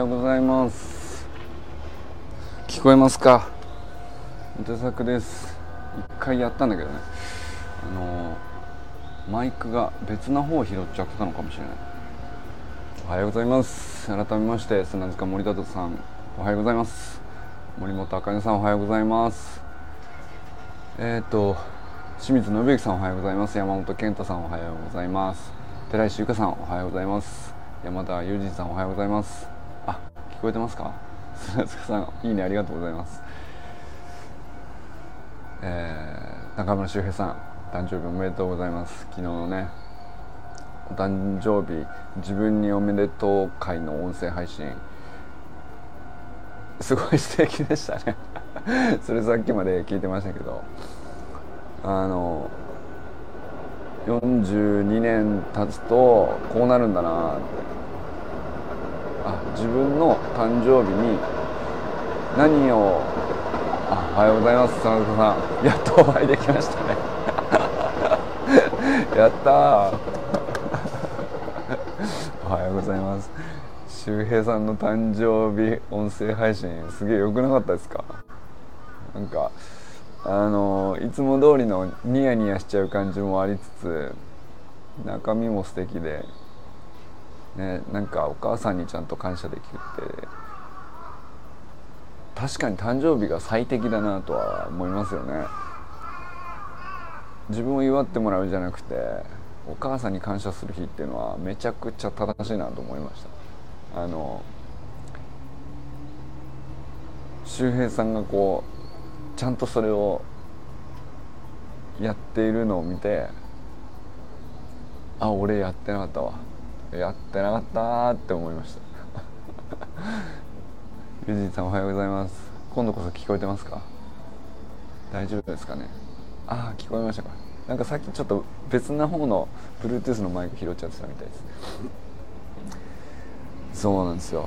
ようございます。聞こえますか？手作です。一回やったんだけどね。あのマイクが別な方を拾っちゃってたのかもしれない。おはようございます。改めまして砂塚森田さん。おはようございます。森本茜さんおはようございます。えっ、ー、と清水信之さんおはようございます。山本健太さんおはようございます。寺石由香さんおはようございます。山田裕二さんおはようございます。聞こえてますか？砂塚さんいいねありがとうございます。えー、中村修平さん誕生日おめでとうございます。昨日のねお誕生日自分におめでとう会の音声配信。すごい素敵でしたね。それさっきまで聞いてましたけど。あの42年経つとこうなるんだなって。自分の誕生日に何をあおはようございます佐野さん。やっとお会いできましたね。やったおはようございます。周平さんの誕生日音声配信すげえ良くなかったですか？なんかあのいつも通りのニヤニヤしちゃう感じもありつつ中身も素敵で。ねなんかお母さんにちゃんと感謝できるって確かに誕生日が最適だなとは思いますよね。自分を祝ってもらうじゃなくてお母さんに感謝する日っていうのはめちゃくちゃ正しいなと思いました。あの周平さんがこうちゃんとそれをやっているのを見てあ俺やってなかったわ。やってなかったって思いました。ユジンさんおはようございます。今度こそ聞こえてますか？大丈夫ですかね？ああ聞こえましたか。なんかさっきちょっと別な方の Bluetooth のマイク拾っちゃってたみたいです。そうなんですよ。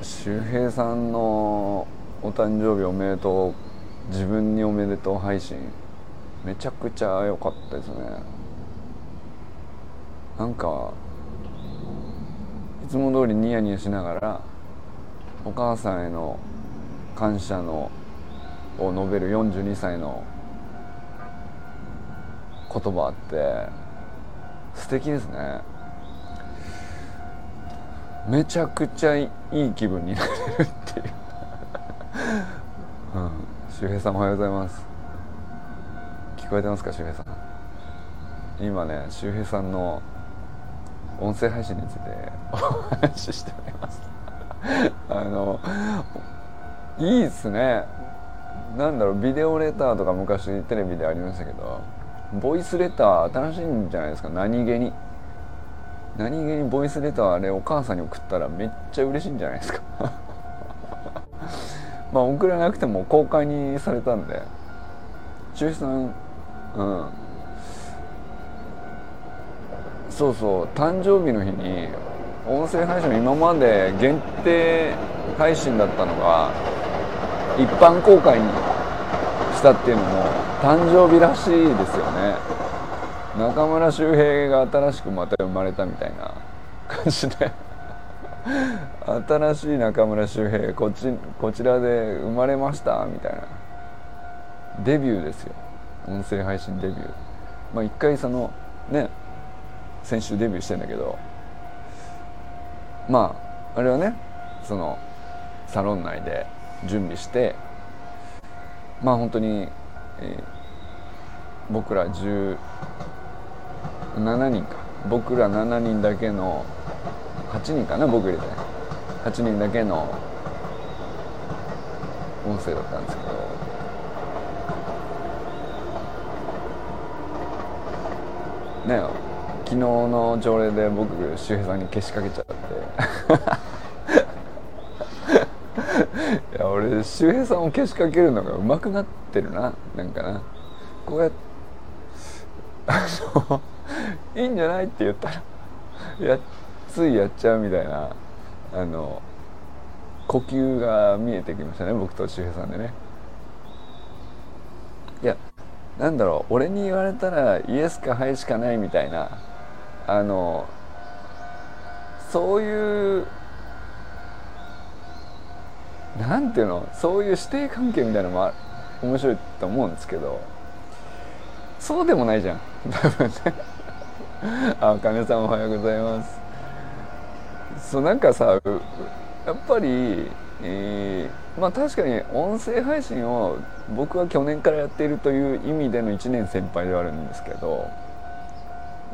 周平さんのお誕生日おめでとう自分におめでとう配信めちゃくちゃ良かったですね。なんかつも通りニヤニヤしながらお母さんへの感謝のを述べる42歳の言葉って素敵ですね。めちゃくちゃいい気分になれるっていう。うん。周平さんおはようございます。聞こえてますか周平さん。今ね周平さんの音声配信についてお話ししております。あのいいっすね。なんだろうビデオレターとか昔テレビでありましたけどボイスレター新しいんじゃないですか？何気に。何気にボイスレターあれお母さんに送ったらめっちゃ嬉しいんじゃないですか？まあ送らなくても公開にされたんで。中止さんうん。そうそう誕生日の日に音声配信今まで限定配信だったのが一般公開にしたっていうのも誕生日らしいですよね。中村周平が新しくまた生まれたみたいな感じで。新しい中村周平こっちこちらで生まれましたみたいな。デビューですよ。音声配信デビュー。まあ一回そのね先週デビューしてんだけどまああれはねそのサロン内で準備してまあ本当に、えー、僕ら17人か。僕ら7人だけの8人かな僕入れて。8人だけの音声だったんですけど。ね昨日の朝礼で僕周平さんに消しかけちゃって。いや俺周平さんを消しかけるのがうまくなってるな。なんかな。こうやってあの いいんじゃないって言ったらやついやっちゃうみたいなあの呼吸が見えてきましたね僕と周平さんでね。いやなんだろう俺に言われたらイエスかハイしかないみたいな。あのそういうなんていうの？そういう師弟関係みたいなのも面白いと思うんですけどそうでもないじゃん。多分ねあかねさんおはようございます。そうなんかさやっぱり、えー、まあ確かに音声配信を僕は去年からやっているという意味での1年先輩ではあるんですけど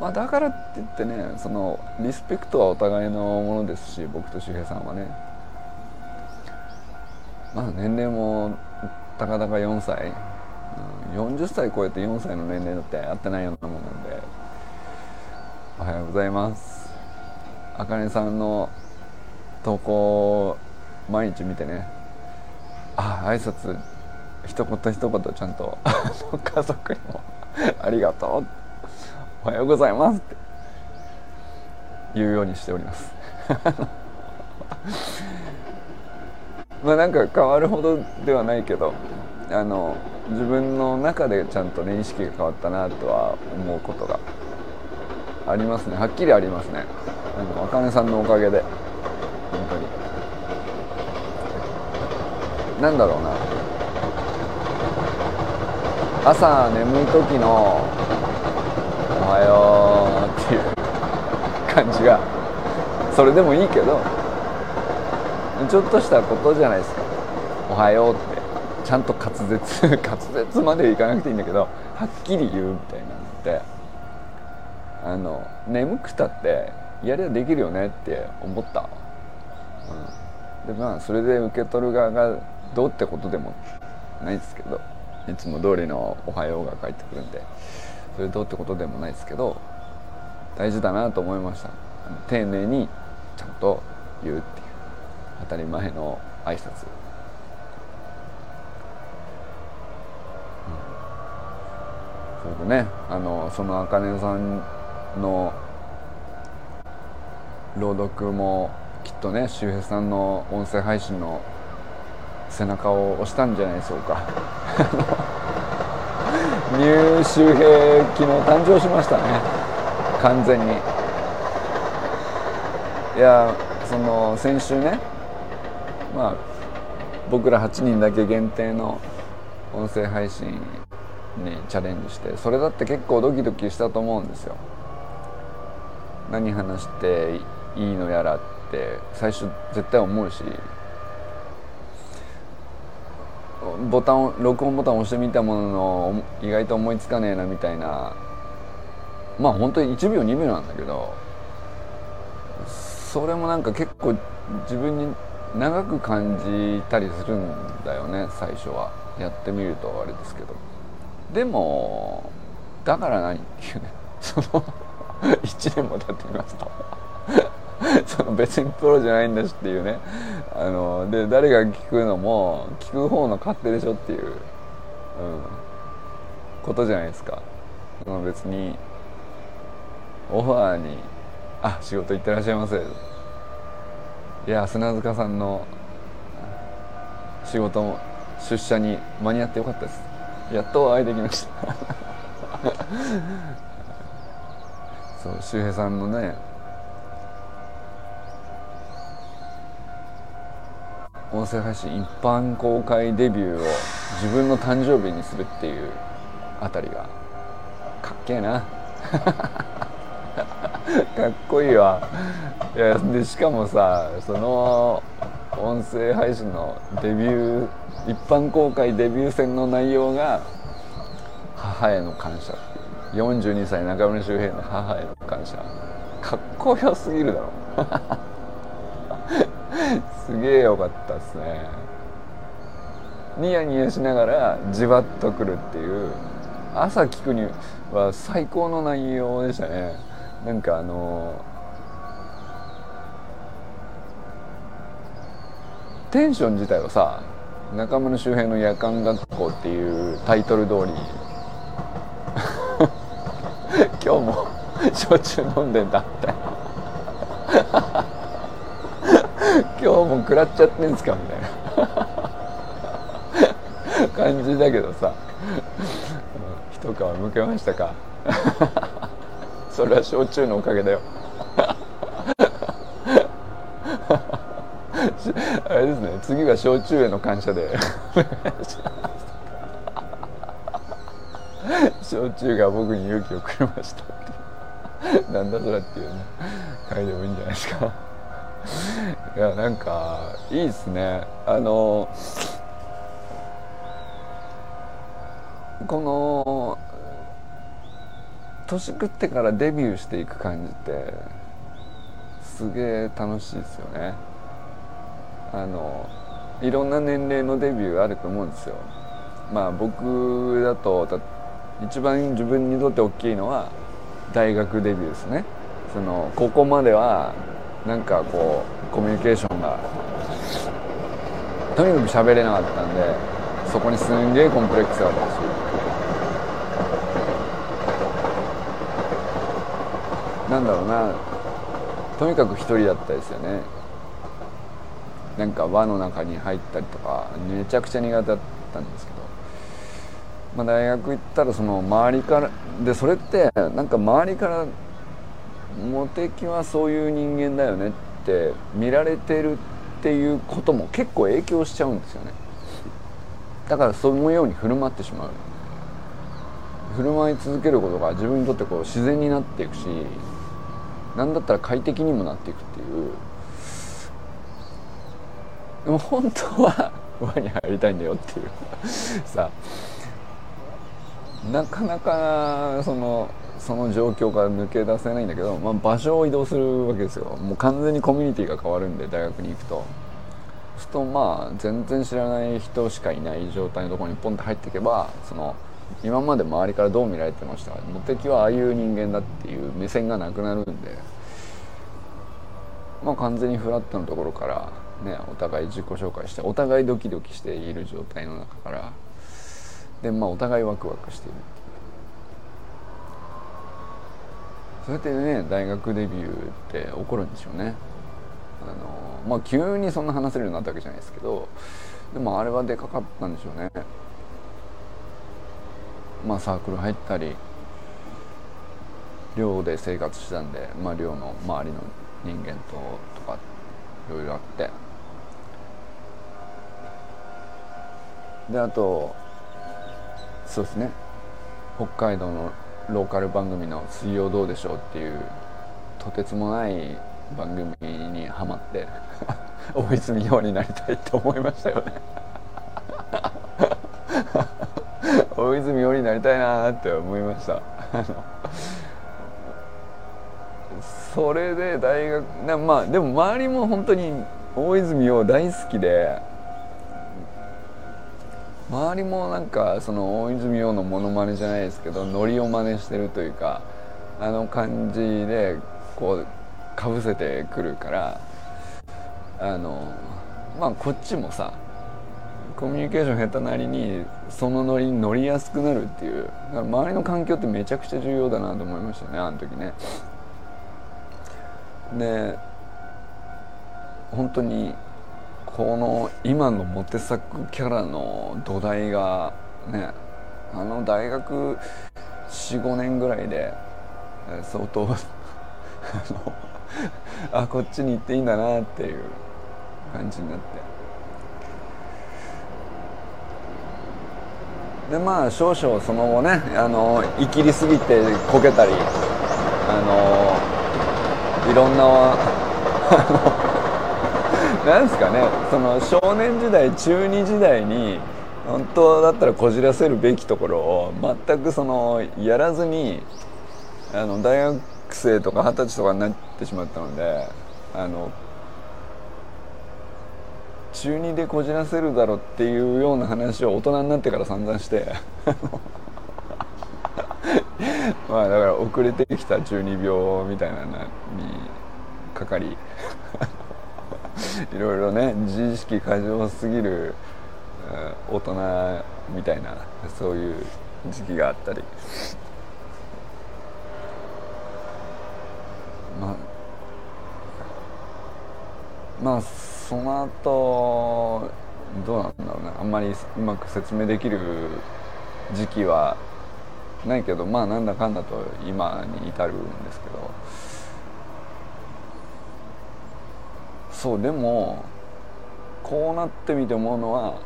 まあだからって言ってねそのリスペクトはお互いのものですし僕と周平さんはね。まあ年齢もたかだか4歳、うん、40歳超えて4歳の年齢だって会ってないようなもんなんで。おはようございます。あかねさんの投稿毎日見てね。あ挨拶一言一言ちゃんと。家族にも。ありがとう。っておはようございますって。言うようにしております。まあなんか変わるほどではないけどあの自分の中でちゃんとね意識が変わったなとは思うことがありますね。はっきりありますね。あの茜さんのおかげで。本当に。なんだろうな。朝眠い時の「おはよう」っていう感じがそれでもいいけどちょっとしたことじゃないですか「おはよう」って。ちゃんと滑舌 滑舌までいかなくていいんだけどはっきり言うみたいなのってあの眠くたってやりゃできるよねって思った、うん、でまあそれで受け取る側がどうってことでもないですけどいつも通りの「おはよう」が返ってくるんで。それどうってことでもないですけど大事だなと思いました。丁寧にちゃんと言うっていう。当たり前の挨拶。うん。それでねあのその茜さんの朗読もきっとね周平さんの音声配信の背中を押したんじゃないでしょうか。ニュー周平昨日誕生しましたね。完全に。いやその先週ねまあ僕ら8人だけ限定の音声配信にチャレンジしてそれだって結構ドキドキしたと思うんですよ。何話していいのやらって最初絶対思うし。ボタン録音ボタンを押してみたものの意外と思いつかねえなみたいな。まあ本当に1秒2秒なんだけどそれもなんか結構自分に長く感じたりするんだよね最初は。やってみるとあれですけど。でもだから何っていうね。その1年も経ってみますと。その別にプロじゃないんだしっていうね。あので誰が聞くのも聞く方の勝手でしょっていう、うん、ことじゃないですか。その別にオファーに「あ仕事行ってらっしゃいませ」いや砂塚さんの仕事も出社に間に合ってよかったです。やっとお会いできました。そう周平さんのね音声配信一般公開デビューを自分の誕生日にするっていうあたりがかっけえな。かっこいいわ。いやでしかもさその音声配信のデビュー一般公開デビュー戦の内容が母への感謝っていう。42歳中村周平の母への感謝。かっこよすぎるだろ。すげえよかったっすね。ニヤニヤしながらじわっとくるっていう。朝聞くには最高の内容でしたね。なんかあのテンション自体はさ中村周平の夜間学校っていうタイトル通り 今日も焼酎飲んでんだって。今日も食らっちゃってんすかみたいな。感じだけどさ。一皮むけましたか？それは焼酎のおかげだよ。あれですね。次は焼酎への感謝で。焼酎が僕に勇気をくれましたなんだそれっていうね。回でもいいんじゃないですか。いやなんかいいっすね。あのこの年食ってからデビューしていく感じってすげえ楽しいですよね。あのいろんな年齢のデビューあると思うんですよ。まあ僕だと一番自分にとって大きいのは大学デビューですね。その高校まではなんかこうコミュニケーションがとにかく喋れなかったんでそこにすんげえコンプレックスがあったし。なんだろうなとにかく一人だったですよね。なんか輪の中に入ったりとかめちゃくちゃ苦手だったんですけど、まあ、大学行ったらその周りからでそれってなんか周りからモテキはそういう人間だよねって見られてるっていうことも結構影響しちゃうんですよね。だからそのように振る舞ってしまう。振る舞い続けることが自分にとってこう自然になっていくし何だったら快適にもなっていくっていう。でも本当は輪に入りたいんだよっていう。さなかなかそのその状況から抜け出せないんだけど、まあ、場所を移動するわけですよ。もう完全にコミュニティが変わるんで大学に行くと。そうするとまあ全然知らない人しかいない状態のところにポンって入っていけばその今まで周りからどう見られてました？かモテキはああいう人間だっていう目線がなくなるんで。まあ完全にフラットのところからねお互い自己紹介してお互いドキドキしている状態の中からでまあお互いワクワクしている。そうやってね大学デビューって起こるんでしょうね。あのまあ急にそんな話せるようになったわけじゃないですけどでもあれはでかかったんでしょうね。まあサークル入ったり寮で生活してたんで、まあ、寮の周りの人間ととかいろいろあって。であとそうですね。北海道のローカル番組の「水曜どうでしょう」っていうとてつもない番組にはまって 大泉洋になりたいって思いましたよね。大泉洋になりたいなって思いました。それで大学まあでも周りも本当に大泉洋大好きで周りもなんかその大泉洋のモノマネじゃないですけどノリを真似してるというかあの感じでこうかぶせてくるからあのまあこっちもさコミュニケーション下手なりにそのノリに乗りやすくなるっていう周りの環境ってめちゃくちゃ重要だなと思いましたねあの時ね。で本当にこの今のモテ作キャラの土台がねあの大学45年ぐらいで相当 あ あこっちに行っていいんだなっていう感じになって。でまあ少々その後ねあの生きりすぎてこけたりあのいろんなあの なんですかねその少年時代中二時代に本当だったらこじらせるべきところを全くそのやらずにあの大学生とか二十歳とかになってしまったのであの中2でこじらせるだろっていうような話を大人になってから散々して まあだから遅れてきた中二病みたいなのにかかり いろいろね自意識過剰すぎる大人みたいなそういう時期があったり。まあまあその後どうなんだろうね。あんまりうまく説明できる時期はないけどまあなんだかんだと今に至るんですけど。そうでもこうなってみて思うのは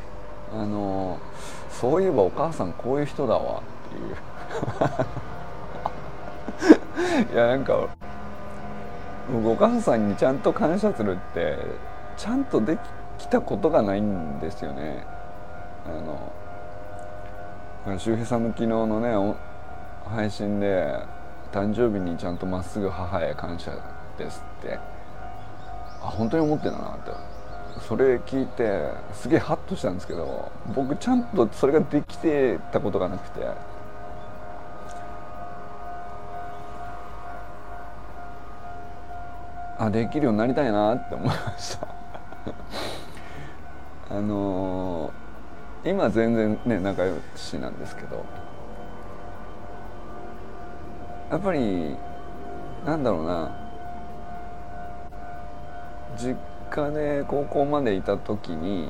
あのそういえばお母さんこういう人だわっていう。いやなんか僕お母さんにちゃんと感謝するってちゃんとできたことがないんですよね。あの周平さんの昨日のね配信で誕生日にちゃんとまっすぐ母へ感謝ですって。あ本当に思ってんだなって。それ聞いてすげえハッとしたんですけど僕ちゃんとそれができてたことがなくて。あできるようになりたいなって思いました。あのー、今全然ね仲良しなんですけど。やっぱりなんだろうな。実家で高校までいた時に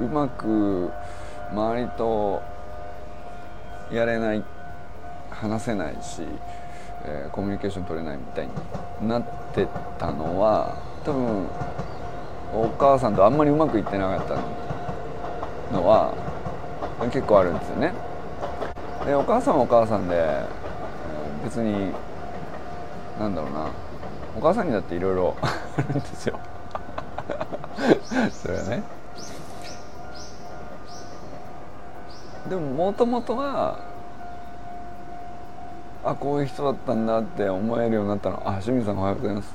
うまく周りとやれない話せないし、えー、コミュニケーション取れないみたいになってたのは多分お母さんとあんまりうまくいってなかったのは結構あるんですよね。でお母さんはお母さんで別になんだろうなお母さんにだっていろいろあるんですよ それはね。でももともとはあこういう人だったんだって思えるようになったの。あ清水さんおはようございます。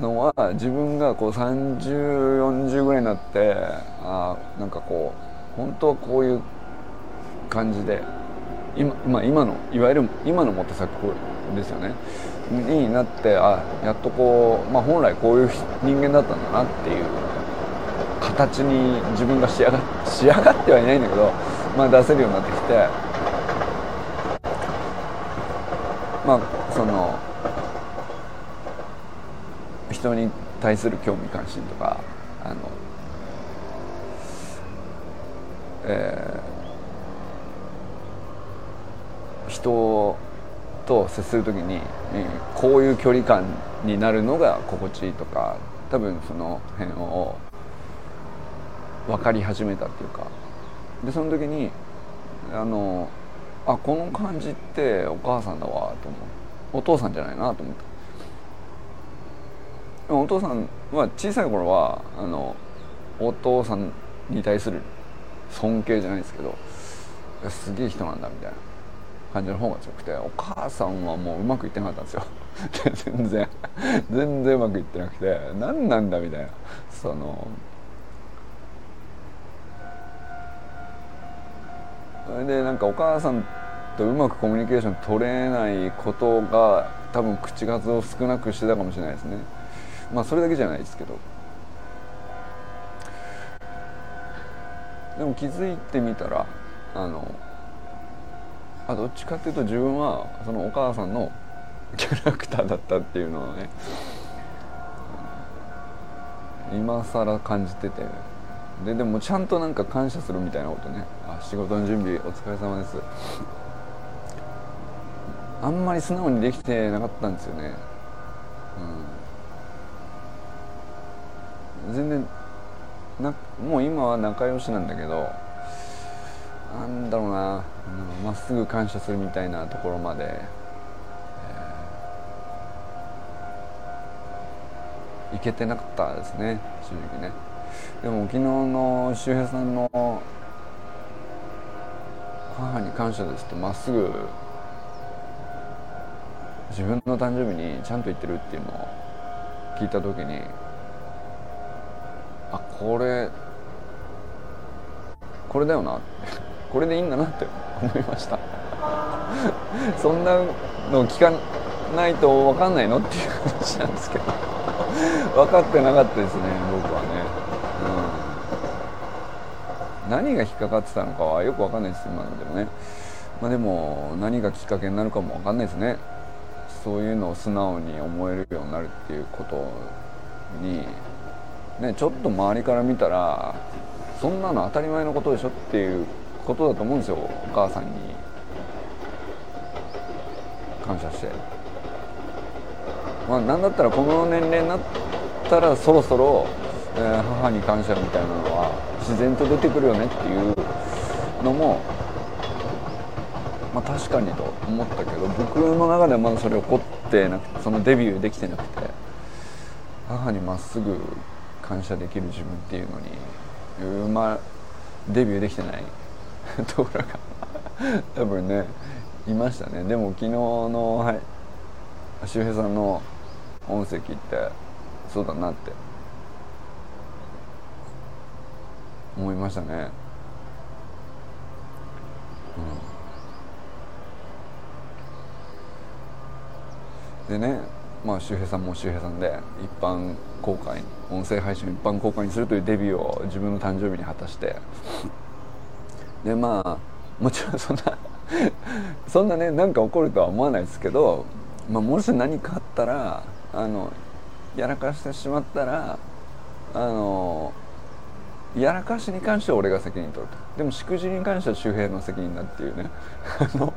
のは自分がこう3040ぐらいになってあなんかこう本当はこういう感じで今,、まあ、今のいわゆる今のモテ作ですよね。になってあやっとこう、まあ、本来こういう人間だったんだなっていう形に自分が仕上が 仕上がってはいないんだけど、まあ、出せるようになってきて。まあその人に対する興味関心とかあのえー、人と接する時に、こういう距離感になるのが心地いいとか多分その辺を分かり始めたっていうか。でその時にあのあこの感じってお母さんだわと思う。お父さんじゃないなと思った。お父さんは小さい頃はあのお父さんに対する尊敬じゃないですけどすげえ人なんだみたいな。感じの方が強くてお母さんはもううまくいってなかったんですよ。全然全然うまくいってなくて何なんだみたいな。そのそれでなんかお母さんとうまくコミュニケーション取れないことが多分口数を少なくしてたかもしれないですね。まあそれだけじゃないですけど。でも気づいてみたらあのあどっちかっていうと自分はそのお母さんのキャラクターだったっていうのをね今更感じてて。ででもちゃんとなんか感謝するみたいなことね。あ仕事の準備お疲れ様です。あんまり素直にできてなかったんですよね、うん、全然なもう今は仲良しなんだけどなんだろうな。まっすぐ感謝するみたいなところまで、えー、いけてなかったですね正直ね。でも昨日の周平さんの母に感謝ですとまっすぐ自分の誕生日にちゃんと言ってるっていうのを聞いた時にあこれこれだよなって。これでいいんだなって思いました。そんなの聞かないと分かんないのっていう話なんですけど。分かってなかったですね僕はね、うん、何が引っかかってたのかはよく分かんないです今のでもね。まあでも何がきっかけになるかも分かんないですね。そういうのを素直に思えるようになるっていうことにねちょっと周りから見たらそんなの当たり前のことでしょっていうことだと思うんですよお母さんに。感謝して。まあ何だったらこの年齢になったらそろそろえー、母に感謝みたいなのは自然と出てくるよねっていうのもまあ確かにと思ったけど僕の中ではまだそれ起こってなくてそのデビューできてなくて母にまっすぐ感謝できる自分っていうのに、まあ、デビューできてない ところが。多分ねいましたね。でも昨日の、はい、周平さんの音声聞いてそうだなって。思いましたね。うん。でねまあ周平さんも周平さんで一般公開音声配信を一般公開にするというデビューを自分の誕生日に果たしてでまあもちろんそんな そんなね何か起こるとは思わないですけど、まあ、もし何かあったらあのやらかしてしまったらあのやらかしに関しては俺が責任取ると。でもしくじりに関しては周平の責任だっていうね あの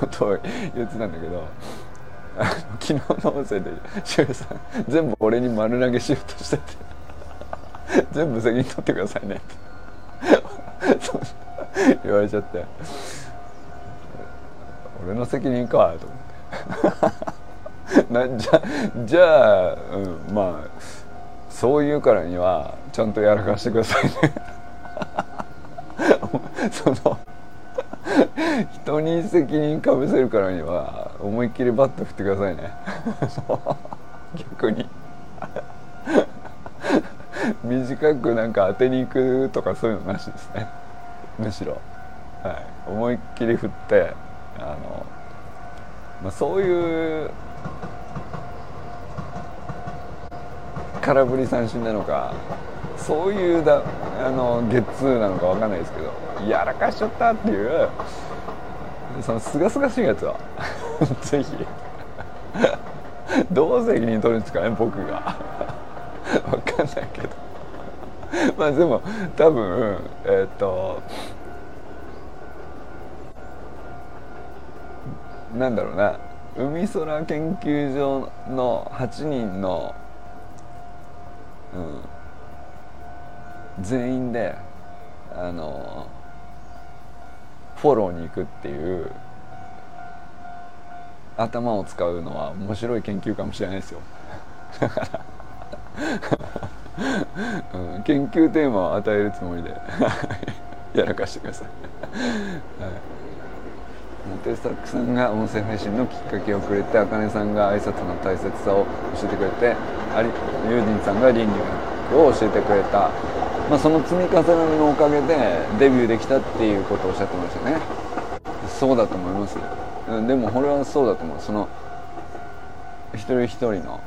ことを言ってたんだけどあの昨日の音声で周平さん全部俺に丸投げしようとしてて全部責任取ってくださいねって。言われちゃって。俺の責任かと思って。なじゃじゃあ、うん、まあそう言うからにはちゃんとやらかしてくださいね。その人に責任かぶせるからには思いっきりバット振ってくださいね。逆に。短くなんか当てに行くとかそういうのなしですね。むしろ、はい、思いっきり振ってあの、まあ、そういう空振り三振なのかそういうだあのゲッツーなのか分かんないですけどやらかしちゃったっていうそのすがすがしいやつは ぜひどう責任取るんですかね僕が。分かんないけど。まあでも多分えっ、となんだろうな。海空研究所の8人の、うん、全員であのフォローに行くっていう頭を使うのは面白い研究かもしれないですよ。だから。うん、研究テーマを与えるつもりで やらかしてください、はい。モテサックさんが音声配信のきっかけをくれてあかねさんが挨拶の大切さを教えてくれてありユージンさんが倫理を教えてくれた、まあ、その積み重ねのおかげでデビューできたっていうことをおっしゃってましたね。そうだと思います。でもこれはそうだと思う。その一人一人の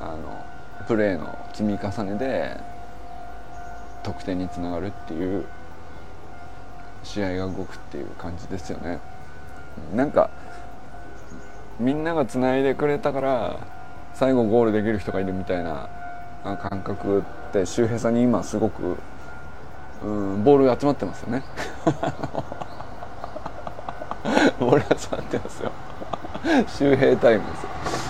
あのプレーの積み重ねで得点につながるっていう試合が動くっていう感じですよね。なんかみんながつないでくれたから最後ゴールできる人がいるみたいな感覚って周平さんに今すごく、うん、ボールが集まってますよね。ボール集まってますよ。周平タイムです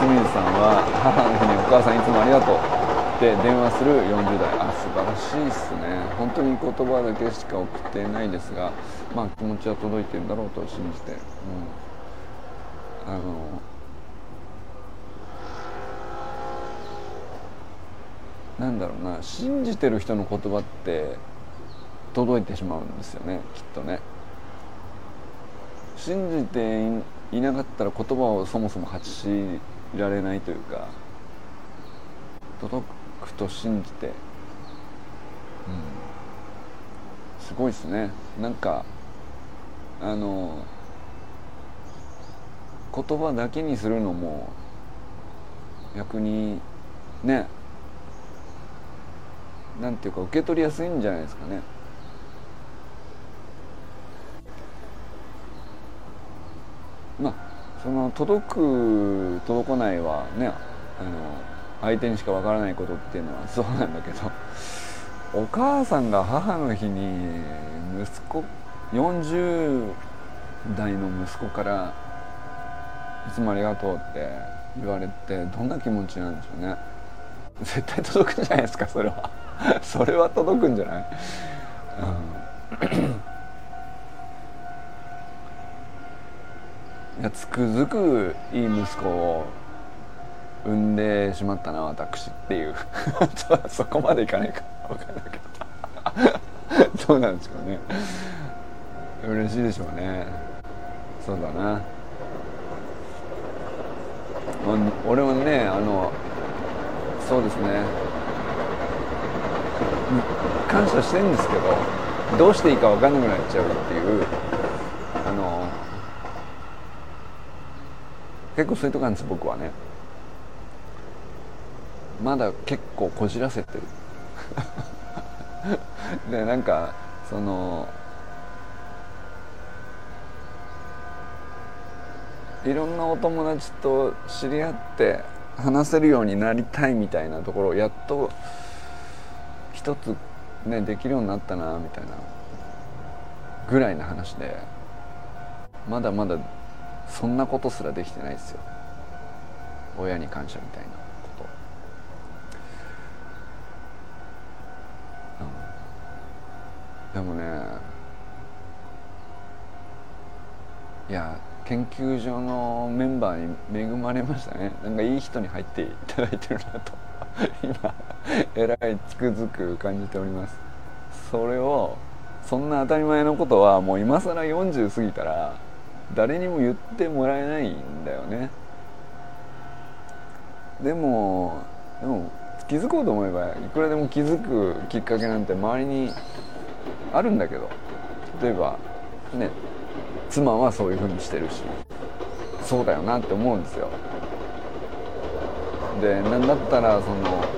清水さんは母の日にお母さんいつもありがとうって電話する40代あ素晴らしいっすね。本当に言葉だけしか送ってないですがまあ気持ちは届いてるんだろうと信じて、うん、あのなんだろうな信じてる人の言葉って届いてしまうんですよねきっとね。信じていなかったら言葉をそもそも発しいられないというか届くと信じて、うん、すごいですねなんかあの言葉だけにするのも逆にねなんていうか受け取りやすいんじゃないですかね。まあその届く届かないはねあの相手にしかわからないことっていうのはそうなんだけどお母さんが母の日に息子40代の息子から「いつもありがとう」って言われてどんな気持ちなんでしょうね。絶対届くんじゃないですかそれは。それは届くんじゃない、うん、いやつくづくいい息子を産んでしまったな私っていう。そこまでいかないか。分からないけど。どうなんでしょうね。嬉しいでしょうね。そうだな。俺はねあのそうですね。感謝してるんですけどどうしていいか分かんなくなっちゃうっていうあの結構そういうとこなんです僕はね。まだ結構こじらせてる。でなんかそのいろんなお友達と知り合って話せるようになりたいみたいなところをやっと一つねできるようになったなみたいなぐらいの話で。まだまだそんなことすらできてないですよ。親に感謝みたいなこと、うん、でもねいや研究所のメンバーに恵まれましたね。なんかいい人に入っていただいてるなと。今えらいつくづく感じております。それをそんな当たり前のことはもう今更40過ぎたら誰にも言ってもらえないんだよね。でもでも気づこうと思えばいくらでも気づくきっかけなんて周りにあるんだけど。例えばね妻はそういうふうにしてるし。そうだよなって思うんですよ。で何だったらその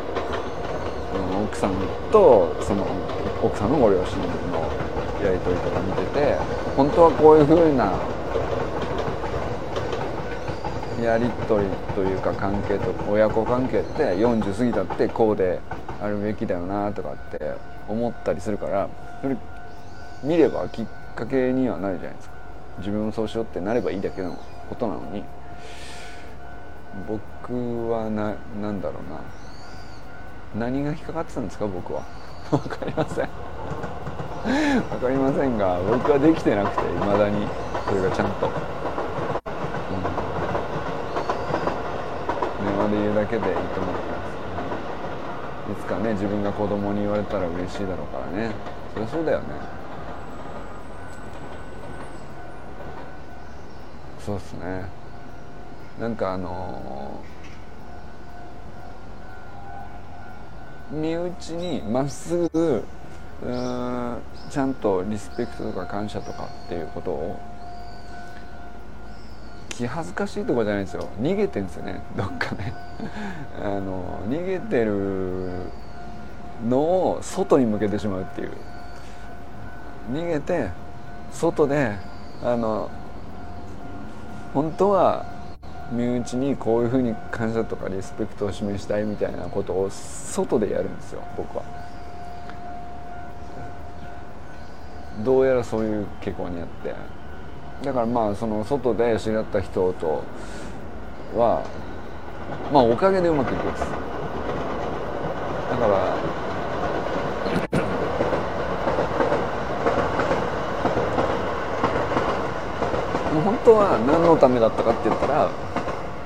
奥さんとその奥さんのご両親のやり取りとか見てて本当はこういうふうなやり取りというか関係と親子関係って40過ぎたってこうであるべきだよなとかって思ったりするからそれ見ればきっかけにはなるじゃないですか。自分もそうしようってなればいいだけのことなのに僕はな何だろうな。何が引っかかってたんですか？僕は。分かりません。分かりませんが僕はできてなくていまだに。それがちゃんと、うん、電話で言うだけでいいと思ってます。いつかね自分が子供に言われたら嬉しいだろうからね。そりゃそうだよね。そうっすね。なんかあのー、身内にまっすぐうんちゃんとリスペクトとか感謝とかっていうことを気恥ずかしいとこじゃないですよ。逃げてんですよね。どっかね。あの逃げてるのを外に向けてしまうっていう。逃げて外であの本当は身内にこういうふうに感謝とかリスペクトを示したいみたいなことを外でやるんですよ僕は。どうやらそういう傾向にあって。だからまあその外で知り合った人とはまあおかげでうまくいくんですだからもう本当は何のためだったかって言ったら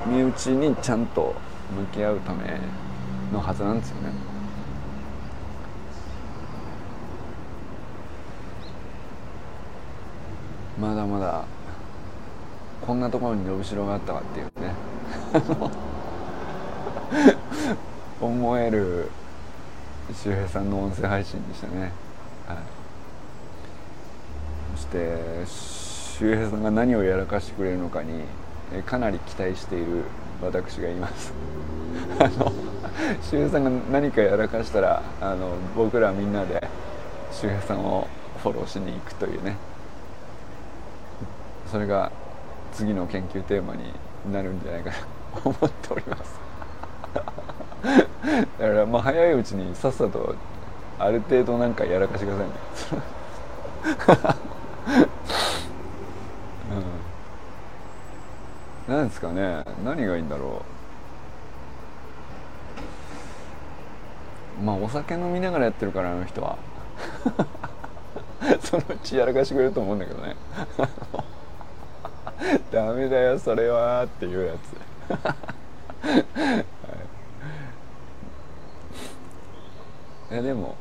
身内にちゃんと向き合うためのはずなんですよね。まだまだこんなところに伸びしろがあったかっていうね。思える周平さんの音声配信でしたね。はい、そして周平さんが何をやらかしてくれるのかにかなり期待している私がいます。あの周平さんが何かやらかしたらあの僕らみんなで周平さんをフォローしに行くというね。それが次の研究テーマになるんじゃないかなと思っております。だからまあ早いうちにさっさとある程度なんかやらかしてくださいねうんですかね。何がいいんだろう。まあお酒飲みながらやってるからあの人は。そのうちやらかしてくれると思うんだけどね。ダメだよそれはっていうやつ、はい、いやでも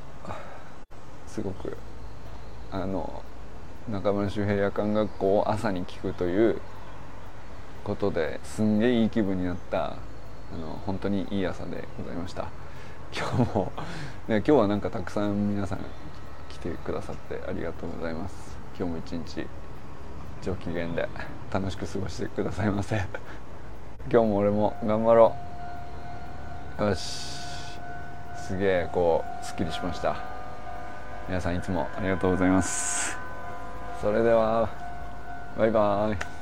すごくあの中村周平夜間学校を朝に聞くということですんげえいい気分になったあの本当にいい朝でございました。今日も、ね、今日はなんかたくさん皆さん来てくださってありがとうございます。今日も一日上機嫌で楽しく過ごしてくださいませ今日も俺も頑張ろうよしすげえこうすっきりしました皆さんいつもありがとうございますそれではバイバーイ